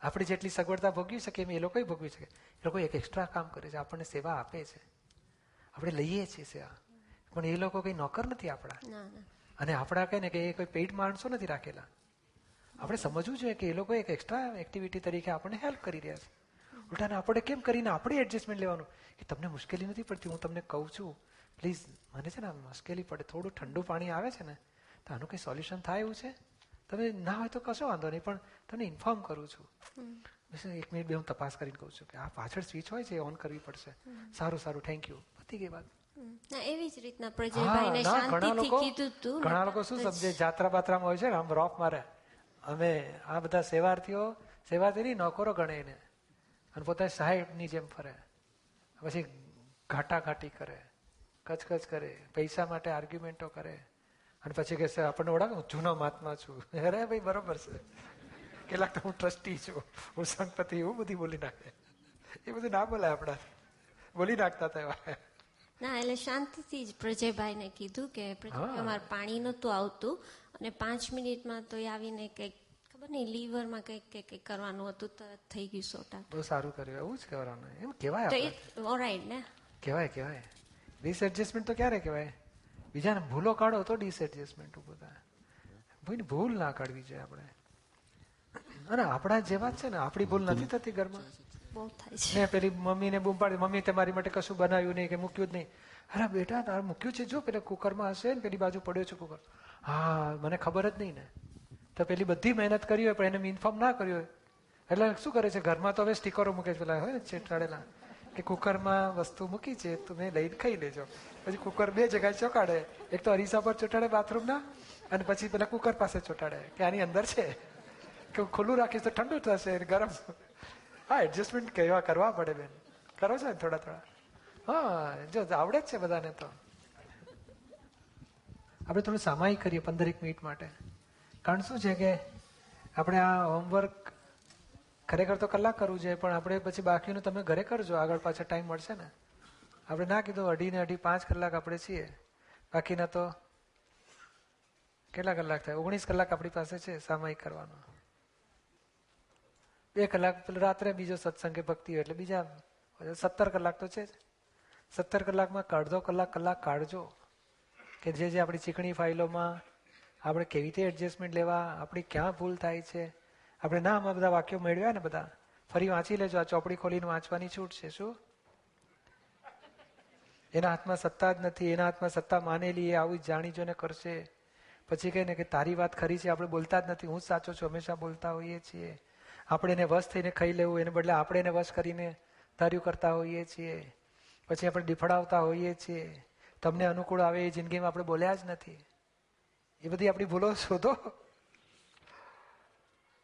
આપણે જેટલી સગવડતા ભોગવી શકે એમ એ લોકોએ ભોગવી શકે. એ લોકો એક એક્સ્ટ્રા કામ કરે છે, આપણને સેવા આપે છે. આપણે લઈએ છીએ સેવા. પણ એ લોકો કઈ નોકર નથી આપણા. અને આપણા કહે ને કે એ કોઈ પેઇડ માણસો નથી રાખેલા. આપણે સમજવું જોઈએ કે એ લોકો એક એક્સ્ટ્રા એક્ટિવિટી તરીકે આપણને હેલ્પ કરી રહ્યા છે. ઉલટાને આપણે કેમ કરીને આપણે એડજસ્ટમેન્ટ લેવાનું? કે તમને મુશ્કેલી નથી પડતી હું તમને કહું છું પ્લીઝ મને છે ને મુશ્કેલી પડે થોડું ઠંડુ પાણી આવે છે ને તો આનું કંઈ સોલ્યુશન થાય એવું છે? તમે ના હોય તો કશો વાંધો નહીં પણ તમને ઇન્ફોર્મ કરું છું. એક મિનિટ બે હું તપાસ કરીને કહું છું કે આ પાછળ સ્વિચ હોય છે ઓન કરવી પડશે. સારું સારું થેન્ક યુ પતી ગઈ વાત. ના એવી જ રીતના પ્રજયભાઈને ઘણા શાંતિથી લોકો કીધું તું ઘણા લોકો શું સમજે જાત્રા બાત્રામાં હોય છે ને આમ રોફ મારે. અમે આ બધા સેવાર્થીઓ સેવાર્થીની નોકરો ગણે એને. અને પોતાની સાહેબની જેમ ફરે. પછી ઘાટા ઘાટી કરે. કચકચ કરે. પૈસા માટે આર્ગ્યુમેન્ટો કરે. અને પછી કહેશે આપણને ઓળખ? હું જૂનો મહાત્મા છું. અરે ભાઈ બરોબર છે. કેટલાક તો હું ટ્રસ્ટી છું. હું સંગપતિ એવું બધી બોલી નાખે. એ બધું ના બોલાય આપણા. બોલી નાખતા હતા એવા. ના એટલે શાંતિથી જ પ્રજયભાઈને કીધું કે પ્રજયભાઈ અમારે પાણી નહોતું આવતું. અને પાંચ મિનિટમાં તો આવીને કંઈક ખબર નહીં લીવરમાં કંઈક કંઈક કંઈક કરવાનું હતું તરત થઈ ગયું સોટા બહુ સારું કર્યું એવું જ કહેવાનું એમ કહેવાય તો ઇટ એ ને? કહેવાય કહેવાય. ડિસએડજસ્ટમેન્ટ તો ક્યારે કહેવાય? બીજાને ભૂલો કાઢો તો ડિસએડજસ્ટમેન્ટ ઉભું થાય. ભૂલ ના કાઢવી જોઈએ આપણે. અને આપણા જેવા જ છે ને આપણી ભૂલ નથી થતી ઘરમાં. બહુ થાય છે. મેં પેલી મમ્મીને બૂમ પાડી. મમ્મી તમારી માટે કશું બનાવ્યું નહીં કે મૂક્યું જ નહીં. અરે બેટા, તાર મૂક્યું છે? જો પેલા કુકરમાં હશે ને, પેલી બાજુ પડ્યો છે કુકર. હા, મને ખબર જ નહીં ને. તો પેલી બધી મહેનત કરી હોય, પણ એને ઇન્ફોર્મ ના કર્યું હોય. એટલે શું કરે છે? ઘરમાં તો હવે સ્ટીકરો મૂકે છે. પેલા, હોય ને ચેટાડેલા કે કુકરમાં વસ્તુ મૂકી છે તમે લઈને ખાઈ લેજો. પછી કુકર બે જગ્યાએ ચોંટાડે એક તો અરીસા પર ચોંટાડે બાથરૂમના અને પછી પેલા કુકર પાસે ચોંટાડે, કે આની અંદર છે. કે ખુલ્લું રાખીશ તો ઠંડુ થશે ગરમ. હા એડજસ્ટમેન્ટ કેવા, કરવા પડે બેન. કરો છો ને થોડા થોડા. હા, જો, આવડે જ છે બધાને તો. આપણે થોડું સામાયિક કરીએ પંદરેક મિનિટ માટે. કારણ શું છે કે આપણે આ હોમવર્ક ખરેખર તો કલાક કરવું જોઈએ, પણ આપણે પછી બાકીનું તમે ઘરે કરજો. આગળ પાછળ ટાઈમ મળશે ને. આપણે ના કીધું અઢી ને અઢી પાંચ કલાક આપણે છીએ. બાકીના તો કેટલા કલાક થાય? ઓગણીસ કલાક આપણી પાસે છે સામાયિક કરવાનો. બે કલાક રાત્રે બીજો સત્સંગ ભક્તિ એટલે બીજા સત્તર કલાક તો છે જ. સત્તર કલાકમાં અડધો કલાક કલાક કાઢજો. કે જે જે આપણી ચીકણી ફાઇલોમાં આપણે કેવી રીતે એડજસ્ટમેન્ટ લેવા, આપણી ક્યાં ભૂલ થાય છે, આપણે ના આમાં બધા વાક્યો મેળવ્યા ને બધા? ફરી વાંચી લેજો, આ ચોપડી ખોલીને વાંચવાની છૂટ છે, શું? એના હાથમાં સત્તા જ નથી, એના હાથમાં સત્તા માનેલી એ આવું જ જાણી જોઈને કરશે. પછી કહે ને કે તારી વાત ખરી છે, આપણે બોલતા જ નથી. હું જ સાચો છું, હંમેશા બોલતા હોઈએ છીએ. આપણે એને વશ થઈને ખાઈ લેવું, એને બદલે આપણે એને વશ કરીને ધાર્યું કરતા હોઈએ છીએ, પછી આપણે ડીફડાવતા હોઈએ છીએ. તમને અનુકૂળ આવે એ જિંદગીમાં આપણે બોલ્યા જ નથી. એ બધી આપણી ભૂલો શોધો.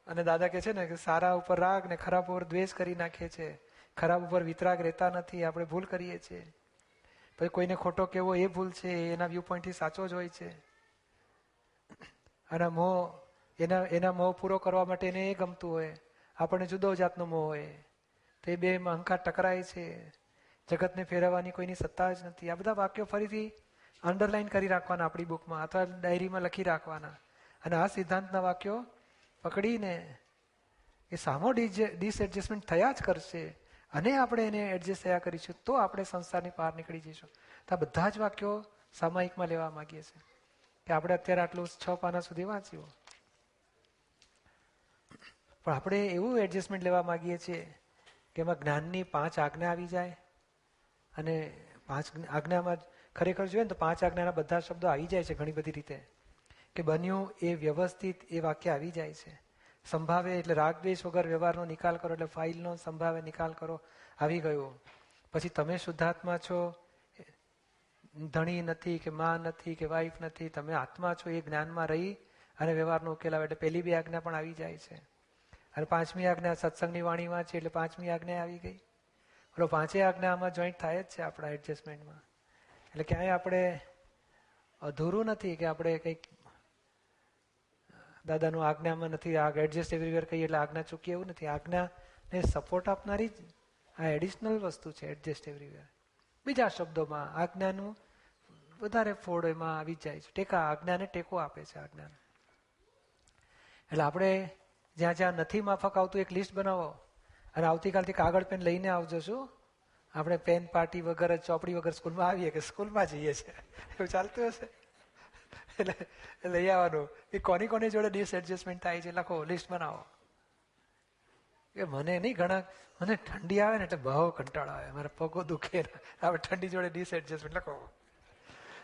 અને દાદા કે છે ને કે સારા ઉપર રાગ ને ખરાબ ઉપર દ્વેષ કરી નાખે છે. ખરાબ ઉપર વિતરાગ રહેતા નથી, આપણે ભૂલ કરીએ છીએ. પછી કોઈને ખોટો કેવો એ ભૂલ છે, એના વ્યૂ પોઈન્ટથી સાચો જ હોય છે. અને મોહ, એના એના મોહ પૂરો કરવા માટે એને એ ગમતું હોય. આપણને જુદો જાતનો મોહ હોય. તો બે અહંકાર ટકરાય છે. જગતને ફેરવવાની કોઈની સત્તા જ નથી. આ બધા વાક્યો ફરીથી અંડરલાઈન કરી રાખવાના આપણી બુકમાં અથવા ડાયરીમાં લખી રાખવાના. અને આ સિદ્ધાંતના વાક્યો પકડીને એ સામો ડિસએડજસ્ટમેન્ટ થયા જ કરશે. અને આપણે એને એડજસ્ટ થયા કરીશું, તો આપણે સંસારની બહાર નીકળી જઈશું. તો આ બધા જ વાક્યો સામાયિકમાં લેવા માંગીએ છીએ. કે આપણે અત્યારે આટલું છ પાના સુધી વાંચ્યું. પણ આપણે એવું એડજસ્ટમેન્ટ લેવા માંગીએ છીએ કે એમાં જ્ઞાનની પાંચ આજ્ઞા આવી જાય અને પાંચ આજ્ઞામાં ખરેખર જોઈએ ને તો પાંચ આજ્ઞાના બધા શબ્દો આવી જાય છે ઘણી બધી રીતે કે બન્યું એ વ્યવસ્થિત એ વાક્ય આવી જાય છે. સંભાવે એટલે રાગદ્વેષ વગર વ્યવહારનો નિકાલ કરો એટલે ફાઇલનો સંભાવે નિકાલ કરો આવી ગયો. પછી તમે શુદ્ધાત્મા છો, ધણી નથી કે માં નથી કે વાઈફ નથી, તમે આત્મા છો એ જ્ઞાનમાં રહી અને વ્યવહારનો ઉકેલ આવે એટલે પહેલી બે આજ્ઞા પણ આવી જાય છે. અને પાંચમી આજ્ઞા સત્સંગની વાણીમાં છે એટલે પાંચમી આજ્ઞા આવી ગઈ. બોલો પાંચે આજ્ઞા આમાં જોઈન્ટ થાય જ છે આપણા એડજસ્ટમેન્ટમાં એટલે ક્યાંય આપણે અધૂરું નથી કે આપણે કંઈક, દાદાનું આજ્ઞામાં નથી, આ એડજસ્ટ એવરીવેર કહીએ એટલે આજ્ઞા ચૂકીએ એવું નથી. આજ્ઞાને સપોર્ટ આપનારી જ આ એડિશનલ વસ્તુ છે એડજસ્ટ એવરીવેર બીજા શબ્દોમાં આજ્ઞાનું વધારે ફોડ એમાં આવી જાય છે. ટેકા, આજ્ઞાને ટેકો આપે છે આજ્ઞાને. એટલે આપણે જ્યાં જ્યાં નથી માફક આવતું, એક લિસ્ટ બનાવો. અને આવતીકાલથી કાગળ પેન લઈને આવજો શું? આપણે પેન પાર્ટી વગર, ચોપડી વગર સ્કૂલમાં આવીએ કે સ્કૂલમાં જઈએ છીએ? એવું ચાલતું હશે? એટલે લઈ આવવાનું. એ કોની કોની જોડે ડિસએડજસ્ટમેન્ટ થાય છે લખો લિસ્ટ બનાવો. કે મને નહીં, ઘણા, મને ઠંડી આવે ને એટલે બહુ કંટાળો આવે. મારા પગો દુખે આપણે ઠંડી જોડે ડિસએડજસ્ટમેન્ટ લખો.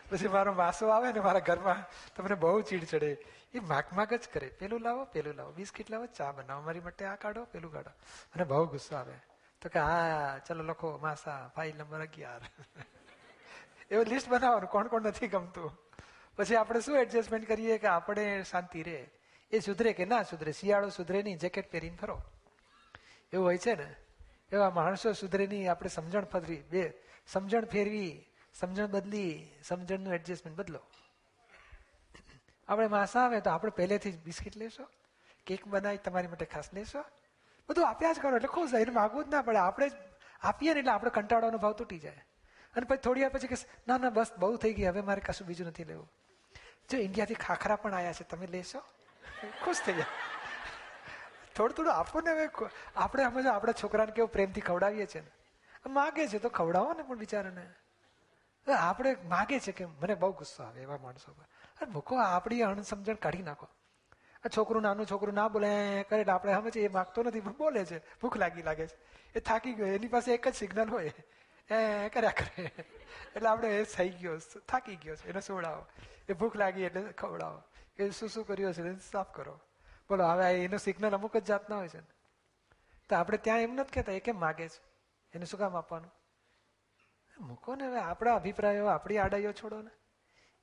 પછી મારો માસો આવે ને મારા ઘરમાં તમને બહુ ચીડ ચડે. એ માગ માગ જ કરે. પેલું લાવો પેલું લાવો. બિસ્કિટ લાવો, ચા બનાવો. મારી માટે આ કાઢો, પેલું કાઢો. અને બહુ ગુસ્સો આવે. તો કે, હા, ચલો લખો, માસા ફાઇલ નંબર અગિયાર. એવું લિસ્ટ બનાવવાનું. કોણ કોણ નથી ગમતું. પછી આપણે શું એડજસ્ટમેન્ટ કરીએ કે આપણે શાંતિ રહે? એ સુધરે કે ના સુધરે? શિયાળો સુધરે નહીં, જેકેટ પહેરીને ફરો. એવું હોય છે ને? એવા માણસો સુધરે નહીં. આપણે સમજણ ફરવી બે, સમજણ ફેરવી. સમજણ બદલી, સમજણનું એડજસ્ટમેન્ટ બદલો. આપણે માસા આવે તો આપણે પહેલેથી જ બિસ્કિટ લેશો, કેક બનાવી, તમારી માટે ખાસ લેશો. બધું આપ્યા જ કરો, એટલે ખુશ થાય એને માગવું જ ના પડે. આપણે જ આપીએ ને એટલે આપણે કંટાળવાનો ભાવ તૂટી જાય. અને પછી થોડી વાર પછી કે, ના ના, બસ, બહુ થઈ ગઈ, હવે મારે કશું બીજું નથી લેવું. જો ઇન્ડિયાથી ખાખરા પણ આવ્યા છે, તમે લેશો? ખુશ થઈ જાય. થોડું થોડું આપો ને હવે આપણે સમજો આપણા છોકરાને કેવું પ્રેમથી ખવડાવીએ છીએ ને. માગે છે તો ખવડાવો ને પણ બિચારાને. આપણે માગે છે કે મને બહુ ગુસ્સો આવે એવા માણસો પર. મૂકો આપણી અણસમજણ કાઢી નાખો. આ છોકરું નાનું છોકરું ના બોલે કરે. આપણે આપણે છે એ માગતો નથી, પણ બોલે છે. ભૂખ લાગી લાગે છે. એ થાકી ગયો, એની પાસે એક જ સિગ્નલ હોય. એ કર્યા કરે. એટલે આપણે એ થઈ ગયો, થાકી ગયો છે. એને સોડાવો એ ભૂખ લાગી એટલે ખવડાવો. એ શું શું કર્યું છે સાફ કરો. બોલો, હવે એનું સિગ્નલ અમુક જ જાતના હોય છે ને. તો આપણે ત્યાં એમ નથી કહેતા, એ કેમ માગે છે? એને શું કામ આપવાનું? મૂકો ને હવે આપણા અભિપ્રાયો, આપણી આડાઈઓ છોડો ને.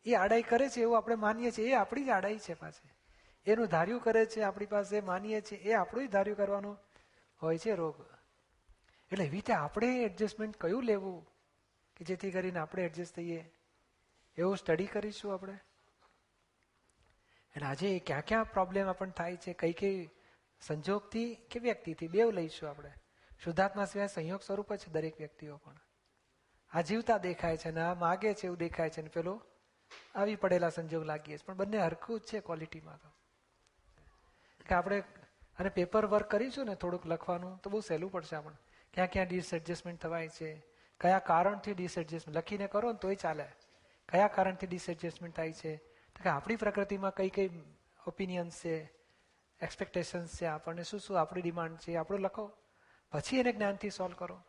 એ આડાઈ કરે છે એવું આપણે માનીએ છીએ. એ આપણી જ આડાઈ છે પાછી. એનું ધાર્યું કરે છે આપણી પાસે, માનીએ છીએ. એ આપણું જ ધાર્યું કરવાનું હોય છે રોગ. એટલે એવી રીતે આપણે એડજસ્ટમેન્ટ કયું લેવું કે જેથી કરીને આપણે એડજસ્ટ થઈએ? એવું સ્ટડી કરીશું આપણે. એટલે આજે ક્યાં ક્યાં પ્રોબ્લેમ આપણને થાય છે, કઈ કઈ સંજોગથી કે વ્યક્તિથી બેવ લઈશું આપણે. શુદ્ધાત્મા સિવાય સંયોગ સ્વરૂપ જ છે દરેક વ્યક્તિઓ પણ. આ જીવતા દેખાય છે ને આ માગે છે એવું દેખાય છે ને પેલો આવી પડેલા સંજોગ લાગીએ પણ બંને હરખું જ છે ક્વોલિટીમાં તો. કે આપણે અને પેપર વર્ક કરીશું ને થોડુંક લખવાનું તો બહુ સહેલું પડશે આપણે ક્યાં ક્યાં ડિસએડજસ્ટમેન્ટ થવાય છે, કયા કારણથી ડિસએડજસ્ટમેન્ટ લખીને કરો ને તોય ચાલે. કયા કારણથી ડિસએડજસ્ટમેન્ટ થાય છે? તો કે આપણી પ્રકૃતિમાં કઈ કઈ ઓપિનિયન્સ છે એક્સપેક્ટેશન્સ છે, આપણને શું શું આપણી ડિમાન્ડ છે, આપણું લખો. પછી એને જ્ઞાનથી સોલ્વ કરો.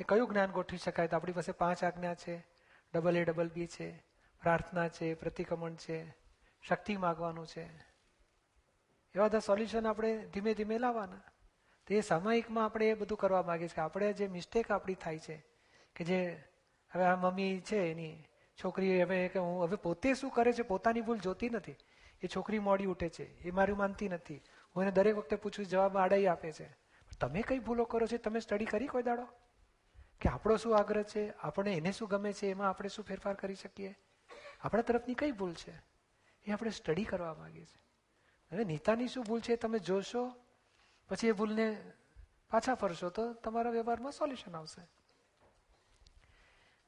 એ કયું જ્ઞાન ગોઠવી શકાય? તો આપણી પાસે પાંચ આજ્ઞા છે. ડબલ એ, ડબલ બી છે. પ્રાર્થના છે, પ્રતિક્રમણ છે, શક્તિ માગવાનું છે. એવા બધા સોલ્યુશન આપણે ધીમે ધીમે લાવવાના. તો એ સામાયિકમાં આપણે એ બધું કરવા માગીએ છીએ આપણે જે મિસ્ટેક આપણી થાય છે, કે જે હવે આ મમ્મી છે એની, છોકરી હવે કે હું હવે પોતે શું કરે છે પોતાની ભૂલ જોતી નથી. એ છોકરી મોડી ઉઠે છે. એ મારું માનતી નથી. હું એને દરેક વખતે પૂછું જવાબ આડાઈ આપે છે. તમે કઈ ભૂલો કરો છો? તમે સ્ટડી કરી કોઈ દાડો? કે આપણો શું આગ્રહ છે? આપણે એને શું ગમે છે? એમાં આપણે શું ફેરફાર કરી શકીએ? આપણા તરફની કઈ ભૂલ છે? એ આપણે સ્ટડી કરવા માંગીએ છીએ. હવે નીતાની શું ભૂલ છે તમે જોશો, પછી એ ભૂલને પાછા ફરશો તો તમારા વ્યવહારમાં સોલ્યુશન આવશે.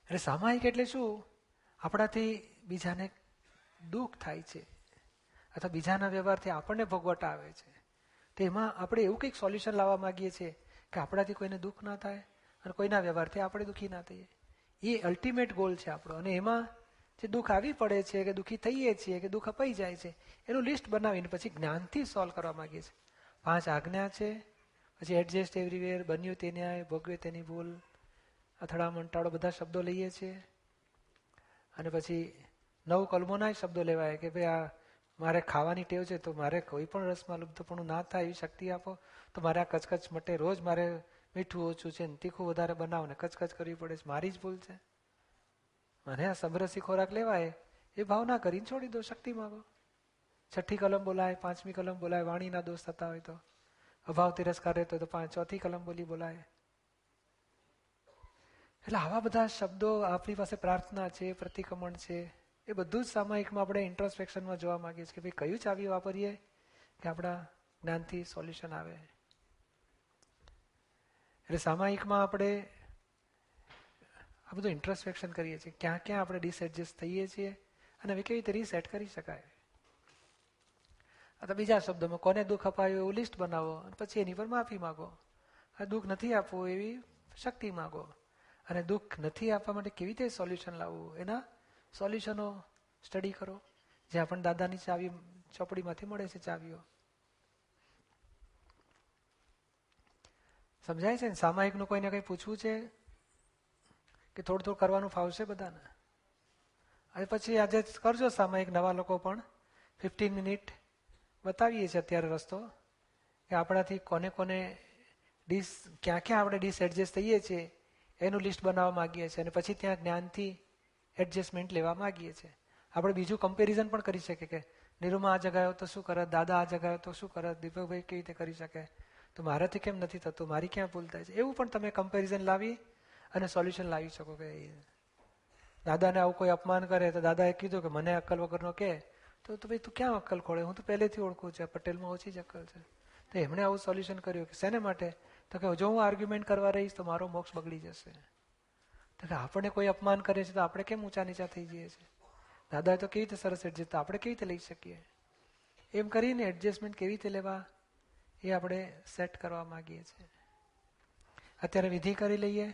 એટલે સામાયિક એટલે શું? આપણાથી બીજાને દુઃખ થાય છે, અથવા બીજાના વ્યવહારથી આપણને ભોગવટ આવે છે. તો એમાં આપણે એવું કંઈક સોલ્યુશન લાવવા માંગીએ છીએ કે આપણાથી કોઈને દુઃખ ના થાય. અને કોઈના વ્યવહારથી આપણે દુઃખી ના થઈએ. એ અલ્ટિમેટ ગોલ છે આપણો. અને એમાં જે દુઃખ આવી પડે છે, કે દુઃખી થઈએ છીએ, કે દુઃખ અપાઈ જાય છે, એનું લિસ્ટ બનાવીને પછી જ્ઞાનથી સોલ્વ કરવા માંગીએ છીએ. પાંચ આજ્ઞા છે, પછી એડજસ્ટ એવરીવેર બન્યું તે ન્યાય, ભોગવે તેની ભૂલ, અથડામણ ટાળો બધા શબ્દો લઈએ છીએ. અને પછી નવ કલમોના શબ્દો લેવાય કે ભાઈ આ મારે ખાવાની ટેવ છે, તો મારે કોઈ પણ રસમાં લુપ્તપણું ના થાય, એવી શક્તિ આપો. તો મારે આ કચકચ માટે, રોજ મારે મીઠું ઓછું છે ને તીખું વધારે બનાવો ને કચકચ કરવી પડે છે. મારી જ ભૂલ છે. મને આ સમરસી ખોરાક લેવાય એ ભાવના કરીને છોડી દો, શક્તિ માગો. છઠ્ઠી કલમ બોલાય, પાંચમી કલમ બોલાય, વાણીના દોષ થતા હોય તો. અભાવ તિરસ્કાર રહેતો તો પાંચ, ચોથી કલમ બોલી બોલાય. એટલે આવા બધા શબ્દો આપણી પાસે પ્રાર્થના છે, પ્રતિક્રમણ છે, એ બધું જ સામાયિકમાં આપણે ઇન્ટ્રોસ્પેક્શનમાં જોવા માંગીએ છીએ કે ભાઈ કયું ચાવી વાપરીએ કે આપણા જ્ઞાનથી સોલ્યુશન આવે. એટલે સામાયિકમાં આપણે આ બધું ઇન્ટ્રોસ્પેક્શન કરીએ છીએ. ક્યાં ક્યાં આપણે ડિસએડજસ્ટ થઈએ છીએ અને હવે કેવી રીતે રીસેટ કરી શકાય. અથવા બીજા શબ્દોમાં કોને દુઃખ અપાયું એવું લિસ્ટ બનાવો પછી એની પર માફી માગો. આ દુઃખ નથી આપવું એવી શક્તિ માગો. અને દુઃખ નથી આપવા માટે કેવી રીતે સોલ્યુશન લાવવું? એના સોલ્યુશનો સ્ટડી કરો. જે આપણને દાદાની ચાવી ચોપડીમાંથી મળે છે ચાવીઓ. સમજાય છે ને? સામાયિકનું કોઈને કંઈ પૂછવું છે? કે થોડું થોડું કરવાનું ફાવશે બધાને? અને પછી આજે કરજો સામાયિક નવા લોકો પણ. ફિફ્ટીન મિનિટ બતાવીએ છીએ અત્યારે રસ્તો કે આપણાથી કોને કોને ડીશ, ક્યાં ક્યાં આપણે ડીશ એડજસ્ટ થઈએ છીએ, એનું લિસ્ટ બનાવવા માગીએ છીએ અને પછી ત્યાં જ્ઞાનથી એડજસ્ટમેન્ટ લેવા માગીએ છીએ. આપણે બીજું કમ્પેરિઝન પણ કરી શકીએ કે, નિરૂમા આ જગાયો તો શું કરે? દાદા આ જગાયો તો શું કરે? દીપકભાઈ કેવી રીતે કરી શકે? તો મારાથી કેમ નથી થતું? મારી ક્યાં ભૂલ થાય છે? એવું પણ તમે કમ્પેરિઝન લાવી અને સોલ્યુશન લાવી શકો કે દાદાને આવું કોઈ અપમાન કરે તો દાદાએ કીધું કે મને અક્કલ વગરનો કે. તો ભાઈ તું ક્યાં અક્કલ ખોળે? હું તો પહેલેથી ઓળખું છું પટેલમાં ઓછી જ અક્કલ છે. તો એમણે આવું સોલ્યુશન કર્યું કે શેને માટે? તો કે જો હું આર્ગ્યુમેન્ટ કરવા રહીશ તો મારો મોક્ષ બગડી જશે. તો કે આપણને કોઈ અપમાન કરે છે તો આપણે કેમ ઊંચા નીચા થઈ જઈએ છીએ? દાદાએ તો કેવી રીતે સરસ એડજસ્ટ આપણે કેવી રીતે લઈ શકીએ? એમ કરીને એડજસ્ટમેન્ટ કેવી રીતે લેવા? એ આપણે સેટ કરવા માગીએ છીએ. અત્યારે વિધિ કરી લઈએ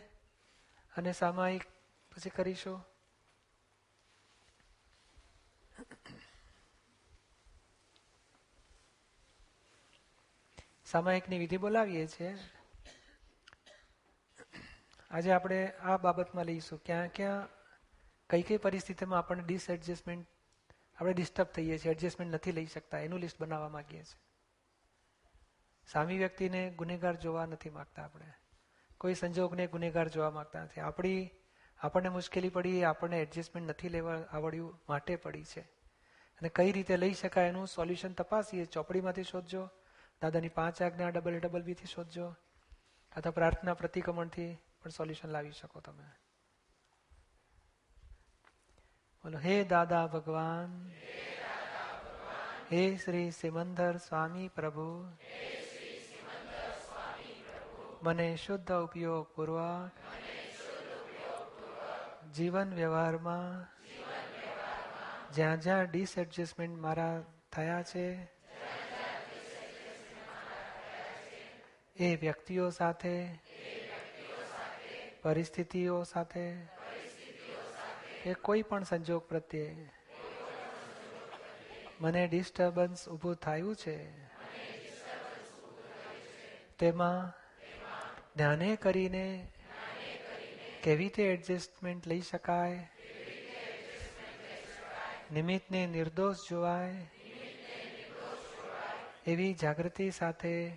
અને સામાયિક પછી કરીશું. સામાયિકની વિધિ બોલાવીએ છીએ. આજે આપણે આ બાબતમાં લઈશું. ક્યાં ક્યાં, કઈ કઈ પરિસ્થિતિમાં આપણને ડિસએડજસ્ટમેન્ટ આપણે ડિસ્ટર્બ થઈએ છીએ એડજસ્ટમેન્ટ નથી લઈ શકતા, એનું લિસ્ટ બનાવવા માંગીએ છીએ. સામી વ્યક્તિને ગુનેગાર જોવા નથી માગતા આપણે. કોઈ સંજોગને ગુનેગાર જોવા માગતા નથી. આપણી, આપણને મુશ્કેલી પડી, આપણને એડજસ્ટમેન્ટ નથી લેવા આવડ્યું, માટે પડી છે. અને કઈ રીતે લઈ શકાય એનું સોલ્યુશન તપાસીએ, ચોપડીમાંથી શોધજો, દાદાની પાંચ આજ્ઞા ડબલ ડબલ બીથી શોધજો, અથવા પ્રાર્થના પ્રતિક્રમણથી પણ સોલ્યુશન લાવી શકો તમે. બોલો, હે દાદા ભગવાન, હે શ્રી સિમંદર સ્વામી પ્રભુ મને શુદ્ધ ઉપયોગ પૂર્વક જીવન વ્યવહારમાં જ્યાં જ્યાં ડિસએડજસ્ટમેન્ટ મારા થયા છે, એ વ્યક્તિઓ સાથે, પરિસ્થિતિઓ સાથે કે કોઈ પણ સંજોગ પ્રત્યે મને ડિસ્ટર્બન્સ ઊભું થયું છે. તેમાં ધ્યાને કરીને કેવી રીતે એડજસ્ટમેન્ટ લઈ શકાય? નિમિત્તને નિર્દોષ જોવાય? એવી જાગૃતિ સાથે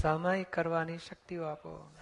સામાયિક કરવાની શક્તિઓ આપો.